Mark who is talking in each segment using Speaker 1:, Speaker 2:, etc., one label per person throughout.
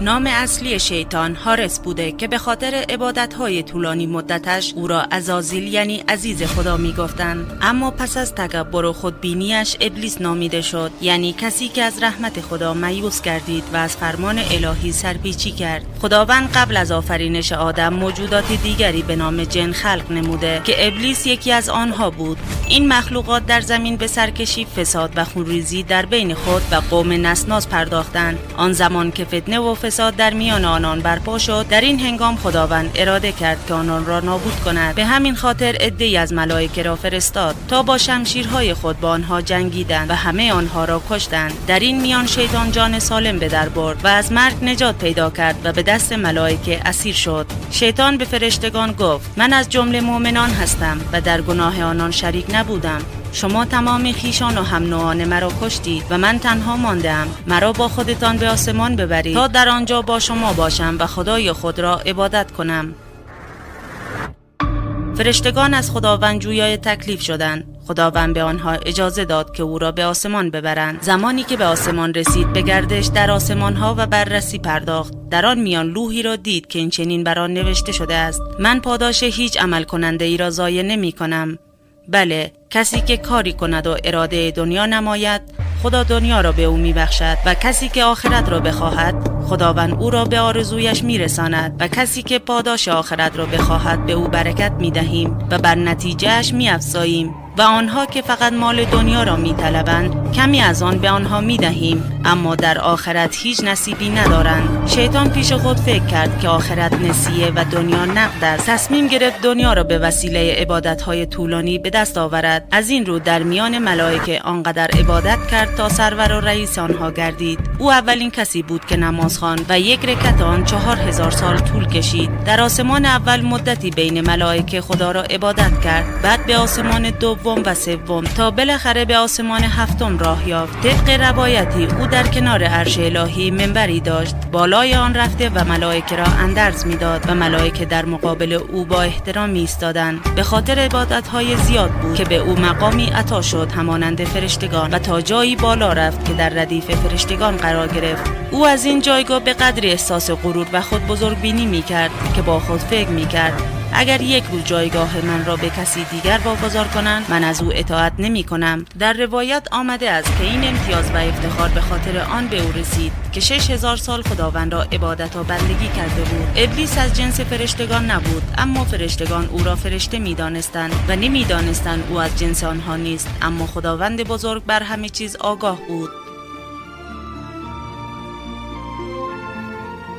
Speaker 1: نام اصلی شیطان هارس بوده که به خاطر عبادتهای طولانی مدتش او را ازازیل یعنی عزیز خدا می گفتند اما پس از تکبر و خودبینیش ابلیس نامیده شد یعنی کسی که از رحمت خدا میوس گردید و از فرمان الهی سرپیچی کرد. خداوند قبل از آفرینش آدم موجودات دیگری به نام جن خلق نموده که ابلیس یکی از آنها بود. این مخلوقات در زمین به سرکشی فساد و خونریزی در بین خود و قوم نسناس پرداختند. آن زمان که فتنه و فساد در میان آنان برپا شد. در این هنگام خداوند اراده کرد که آنان را نابود کند. به همین خاطر عدهای از ملائکه را فرستاد تا با شمشیرهای خود با آنها جنگیدند و همه آنها را کشتند. در این میان شیطان جان سالم به در برد و از مرگ نجات پیدا کرد و به دست ملائکه اسیر شد. شیطان به فرشتگان گفت من از جمله مؤمنان هستم و در گناه آنان شریک نبودم. شما تمام خیشان و هم نوعان مرا کشتید و من تنها ماندم. مرا با خودتان به آسمان ببرید تا در آنجا با شما باشم و خدای خود را عبادت کنم. فرشتگان از خداوند جویای تکلیف شدند. خداوند به آنها اجازه داد که او را به آسمان ببرند. زمانی که به آسمان رسید به گردش در آسمان ها و بررسی پرداخت. در آن میان لوحی را دید که این چنین بر آن نوشته شده است. من پاداش هیچ عمل کننده ای را ضایع نمی کنم. بله کسی که کاری کند و اراده دنیا نماید خدا دنیا را به او میبخشد و کسی که آخرت را بخواهد خداوند او را به آرزویش میرساند و کسی که پاداش آخرت را بخواهد به او برکت می‌دهیم و بر نتیجهش میافزاییم. و آنها که فقط مال دنیا را می طلبند کمی از آن به آنها می دهیم اما در آخرت هیچ نصیبی ندارند. شیطان پیش خود فکر کرد که آخرت نسیه و دنیا نقد است. تصمیم گرفت دنیا را به وسیله عبادت های طولانی به دست آورد. از این رو در میان ملائکه آنقدر عبادت کرد تا سرور و رئیس آنها گردید. او اولین کسی بود که نماز خواند و یک رکت آن چهار هزار سال طول کشید. در آسمان اول مدتی بین ملائکه خدا را عبادت کرد. بعد به آسمان دو دوم و سوم تا بالاخره به آسمان هفتم راه یافت. طبق روایتی او در کنار عرش الهی منبری داشت. بالای آن رفته و ملائکه را اندرز می‌داد و ملائکه در مقابل او با احترام ایستادند. به خاطر عبادت های زیاد بود که به او مقامی عطا شد همانند فرشتگان. و تا جایی بالا رفت که در ردیف فرشتگان قرار گرفت. او از این جایگاه به قدری احساس غرور و خود بزرگ بینی می کرد که با خود فکر می کرد اگر یک روز جایگاه من را به کسی دیگر واگذار کنند من از او اطاعت نمی کنم. در روایت آمده است که این امتیاز و افتخار به خاطر آن به او رسید که شش هزار سال خداوند را عبادت و بندگی کرده بود. ابلیس از جنس فرشتگان نبود اما فرشتگان او را فرشته می‌دانستند و نمی‌دانستند او از جنس آنها نیست. اما خداوند بزرگ بر همه چیز آگاه بود.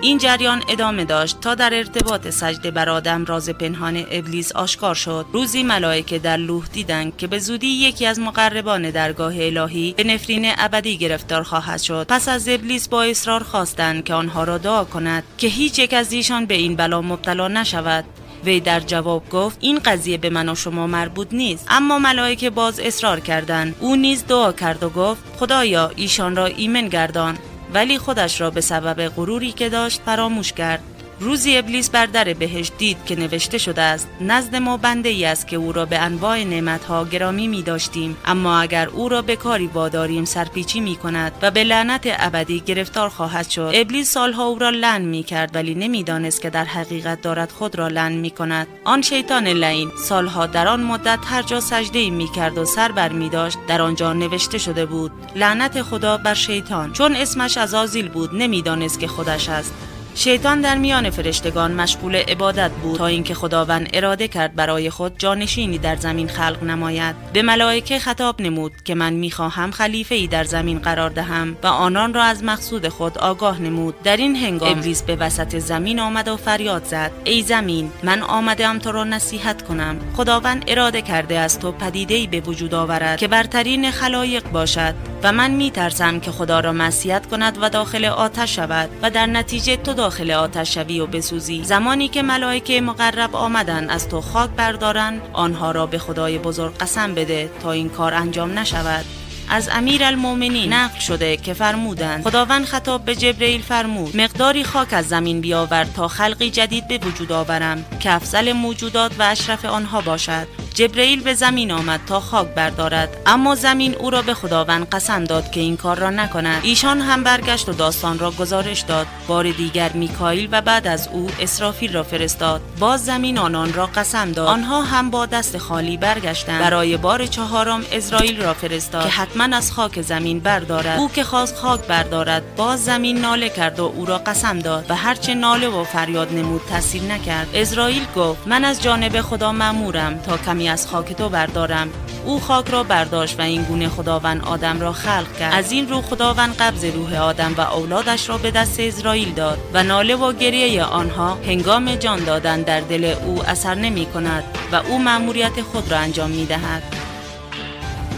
Speaker 1: این جریان ادامه داشت تا در ارتباط سجده بر آدم راز پنهان ابلیس آشکار شد. روزی ملائکه در لوح دیدند که به زودی یکی از مقربان درگاه الهی به نفرین ابدی گرفتار خواهد شد. پس از ابلیس با اصرار خواستند که آنها را دعا کند که هیچ یک از ایشان به این بلا مبتلا نشود. وی در جواب گفت این قضیه به من و شما مربوط نیست. اما ملائکه باز اصرار کردند. او نیز دعا کرد و گفت خدایا ایشان را ایمن گردان. ولی خودش را به سبب غروری که داشت فراموش کرد. روزی ابلیس بر در بهشت دید که نوشته شده است نزد ما بنده ای است که او را به انواع نعمتها گرامی می داشتیم اما اگر او را به کاری واداریم سرپیچی می کند و به لعنت ابدی گرفتار خواهد شد. ابلیس سالها او را لعن می کرد ولی نمی‌دانست که در حقیقت دارد خود را لعن می کند آن شیطان لعین سالها در آن مدت هر جا سجده می کرد و سر بر می داشت در آنجا نوشته شده بود لعنت خدا بر شیطان. چون اسمش آزیل بود نمی‌دانست که خودش است. شیطان در میان فرشتگان مشغول عبادت بود تا اینکه خداوند اراده کرد برای خود جانشینی در زمین خلق نماید. به ملائکه خطاب نمود که من می‌خواهم خلیفه ای در زمین قرار دهم و آنان را از مقصود خود آگاه نمود. در این هنگام ابلیس به وسط زمین آمد و فریاد زد. ای زمین من آمدم تو را نصیحت کنم. خداوند اراده کرده از تو پدیده ای به وجود آورد که برترین خلایق باشد. و من میترسم که خدا را مسیحت کند و داخل آتش شود و در نتیجه تو داخل آتش شوی و بسوزی. زمانی که ملائکه مقرب آمدن از تو خاک بردارن آنها را به خدای بزرگ قسم بده تا این کار انجام نشود. از امیر المومنین نقل شده که فرمودند خداوند خطاب به جبرئیل فرمود مقداری خاک از زمین بیاور تا خلقی جدید به وجود آورم که افضل موجودات و اشرف آنها باشد. جبرئیل به زمین آمد تا خاک بردارد اما زمین او را به خداوند قسم داد که این کار را نکند. ایشان هم برگشت و داستان را گزارش داد. بار دیگر میکائیل و بعد از او اسرافیل را فرستاد. باز زمین آنان را قسم داد. آنها هم با دست خالی برگشتند. برای بار چهارم اسرائیل را فرستاد. که حتما از خاک زمین بردارد. او که خواست خاک بردارد باز زمین ناله کرد و او را قسم داد و هرچه ناله و فریاد نمود تاثیر نکرد. اسرائیل گفت من از جانب خدا مأمورم تا کمی از خاک تو بردارم. او خاک را برداشت و این گونه خداوند آدم را خلق کرد. از این رو خداوند قبض روح آدم و اولادش را به دست اسرائیل داد و ناله و گریه آنها هنگام جان دادن در دل او اثر نمی کند و او مأموریت خود را انجام می دهد.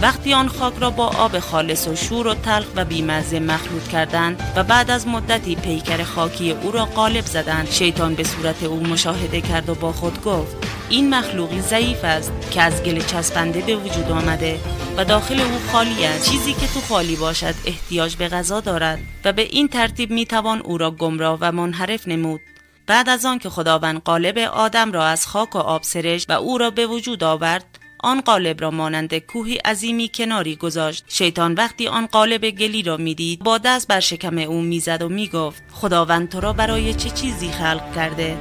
Speaker 1: وقتی آن خاک را با آب خالص و شور و تلخ و بیمزه مخلوط کردند و بعد از مدتی پیکر خاکی او را قالب زدند شیطان به صورت او مشاهده کرد و با خود گفت این مخلوقی ضعیف است که از گل چسبنده به وجود آمده و داخل او خالی است. چیزی که تو خالی باشد احتیاج به غذا دارد و به این ترتیب می‌توان او را گمراه و منحرف نمود. بعد از آن که خداوند قالب آدم را از خاک و آب سرشت و او را به وجود آورد آن قالب را مانند کوهی عظیمی کناری گذاشت. شیطان وقتی آن قالب گلی را می‌دید با دست بر شکم او می‌زد و می‌گفت خداوند تو را برای چه چیزی خلق کرده؟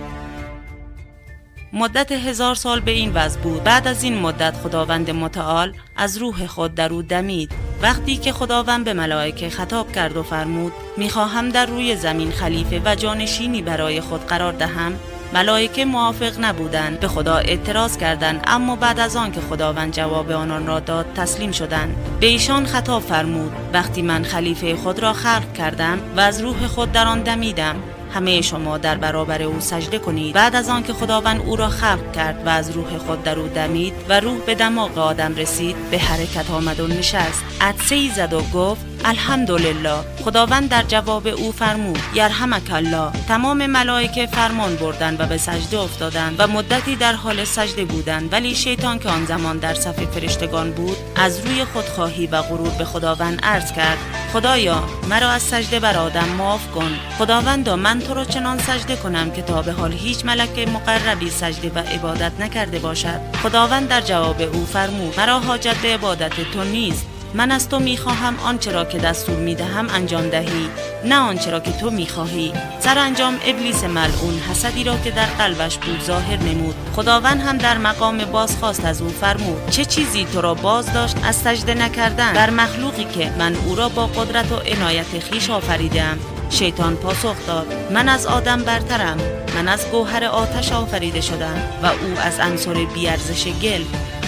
Speaker 1: مدت هزار سال به این وضع بود. بعد از این مدت خداوند متعال از روح خود در او دمید. وقتی که خداوند به ملائکه خطاب کرد و فرمود می‌خواهم در روی زمین خلیفه و جانشینی برای خود قرار دهم؟ ملائکه موافق نبودند به خدا اعتراض کردند اما بعد از آن که خداوند جواب آنان را داد تسلیم شدند. به ایشان خطاب فرمود وقتی من خلیفه خود را خلق کردم و از روح خود در آن دمیدم همه شما در برابر او سجده کنید. بعد از آنکه خداوند او را خلق کرد و از روح خود در او دمید و روح به دماغ آدم رسید به حرکت آمد و نشست. عدسه ای زد و گفت الحمدلله. خداوند در جواب او فرمود یرحمک الله. تمام ملائکه فرمان بردن و به سجده افتادند و مدتی در حال سجده بودند. ولی شیطان که آن زمان در صف فرشتگان بود از روی خودخواهی و غرور به خداوند عرض کرد خدایا مرا از سجده بر آدم معاف کن. خداوندا من تو را چنان سجده کنم که تا به حال هیچ ملک مقربی سجده و عبادت نکرده باشد. خداوند در جواب او فرمود مرا حاجت به عبادت تو نیست. من از تو می‌خواهم آنچه را که دستور می‌دهم انجام دهی نه آنچه را که تو می‌خواهی. سرانجام ابلیس ملعون حسدی را که در قلبش بود ظاهر نمود. خداوند هم در مقام بازخواست از او فرمود چه چیزی تو را باز داشت از سجده نکردن؟ بر مخلوقی که من او را با قدرت و عنایت خیش آفریدم شیطان پاسخ داد. من از آدم برترم. من از گوهر آتش آفریده شدم و او از عنصر بیارزش گل.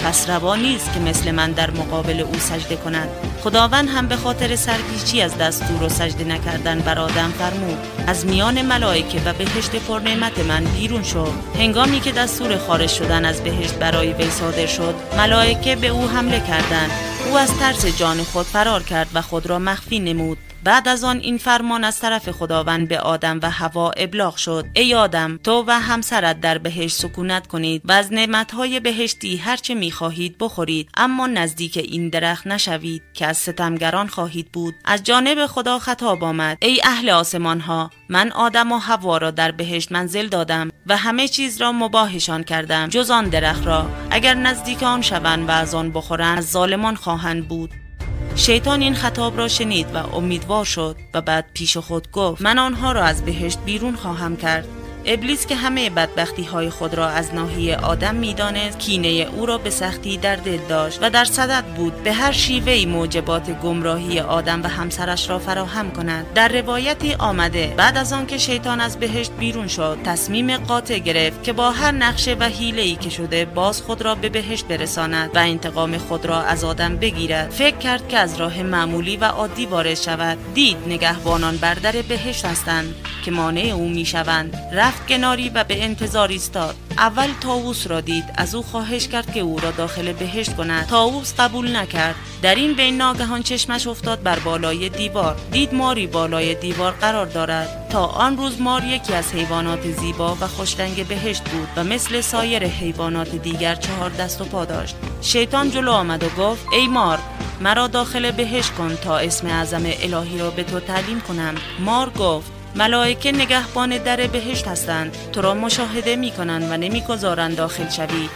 Speaker 1: پس روا نیست که مثل من در مقابل او سجده کند. خداوند هم به خاطر سرپیچی از دستور و سجده نکردن بر آدم فرمود. از میان ملائکه و بهشت پرنعمت من بیرون شد هنگامی که دستور خارج شدن از بهشت برای وی صادر شد ملائکه به او حمله کردند. او از ترس جان خود فرار کرد و خود را مخفی نمود. بعد از آن این فرمان از طرف خداوند به آدم و هوا ابلاغ شد. ای آدم تو و همسرت در بهشت سکونت کنید و از نعمتهای بهشتی هرچه می‌خواهید بخورید. اما نزدیک این درخت نشوید که از ستمگران خواهید بود. از جانب خدا خطاب آمد. ای اهل آسمان ها من آدم و هوا را در بهشت منزل دادم و همه چیز را مباهشان کردم جز آن درخت را. اگر نزدیک آن شوند و از آن بخورند از ظالمان خواهند بود. شیطان این خطاب را شنید و امیدوار شد و بعد پیش خود گفت من آنها را از بهشت بیرون خواهم کرد. ابلیس که همه بدبختی های خود را از ناحیه آدم می‌دانست کینه او را به سختی در دل داشت و در صدد بود به هر شیوهی موجبات گمراهی آدم و همسرش را فراهم کند. در روایتی آمده بعد از آنکه شیطان از بهشت بیرون شد تصمیم قاطع گرفت که با هر نقشه و حیله ای که شده باز خود را به بهشت برساند و انتقام خود را از آدم بگیرد. فکر کرد که از راه معمولی و عادی وارد شود. دید نگهبانان بر در بهشت هستند که مانع او می‌شوند. رفت کناری و به انتظار ایستاد. اول تاووس را دید. از او خواهش کرد که او را داخل بهشت کند. تاووس قبول نکرد. در این بین ناگهان چشمش افتاد بر بالای دیوار. دید ماری بالای دیوار قرار دارد. تا آن روز مار یکی از حیوانات زیبا و خوشرنگ بهشت بود و مثل سایر حیوانات دیگر چهار دست و پا داشت. شیطان جلو آمد و گفت ای مار مرا داخل بهشت کن تا اسم اعظم الهی را به تو تعلیم کنم. مار گفت ملائکه نگهبان در بهشت هستند. تو را مشاهده می کنند و نمی‌گذارند داخل شوی.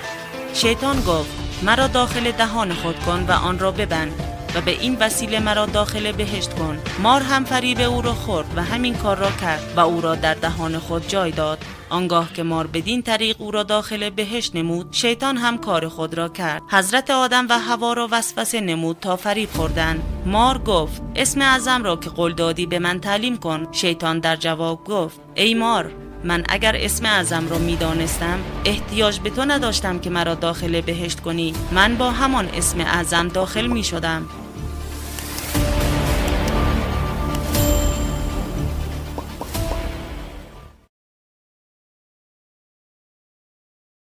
Speaker 1: شیطان گفت مرا داخل دهان خود کن و آن را ببند. و به این وسیله مرا داخل بهشت کن. مار هم فریب او را خورد و همین کار را کرد و او را در دهان خود جای داد. آنگاه که مار بدین طریق او را داخل بهشت نمود شیطان هم کار خود را کرد. حضرت آدم و هوا را وسوسه نمود تا فریب خوردند. مار گفت اسم اعظم را که قول دادی به من تعلیم کن. شیطان در جواب گفت ای مار من اگر اسم اعظم را می‌دانستم احتیاج به تو نداشتم که مرا داخل بهشت کنی. من با همان اسم اعظم داخل می شدم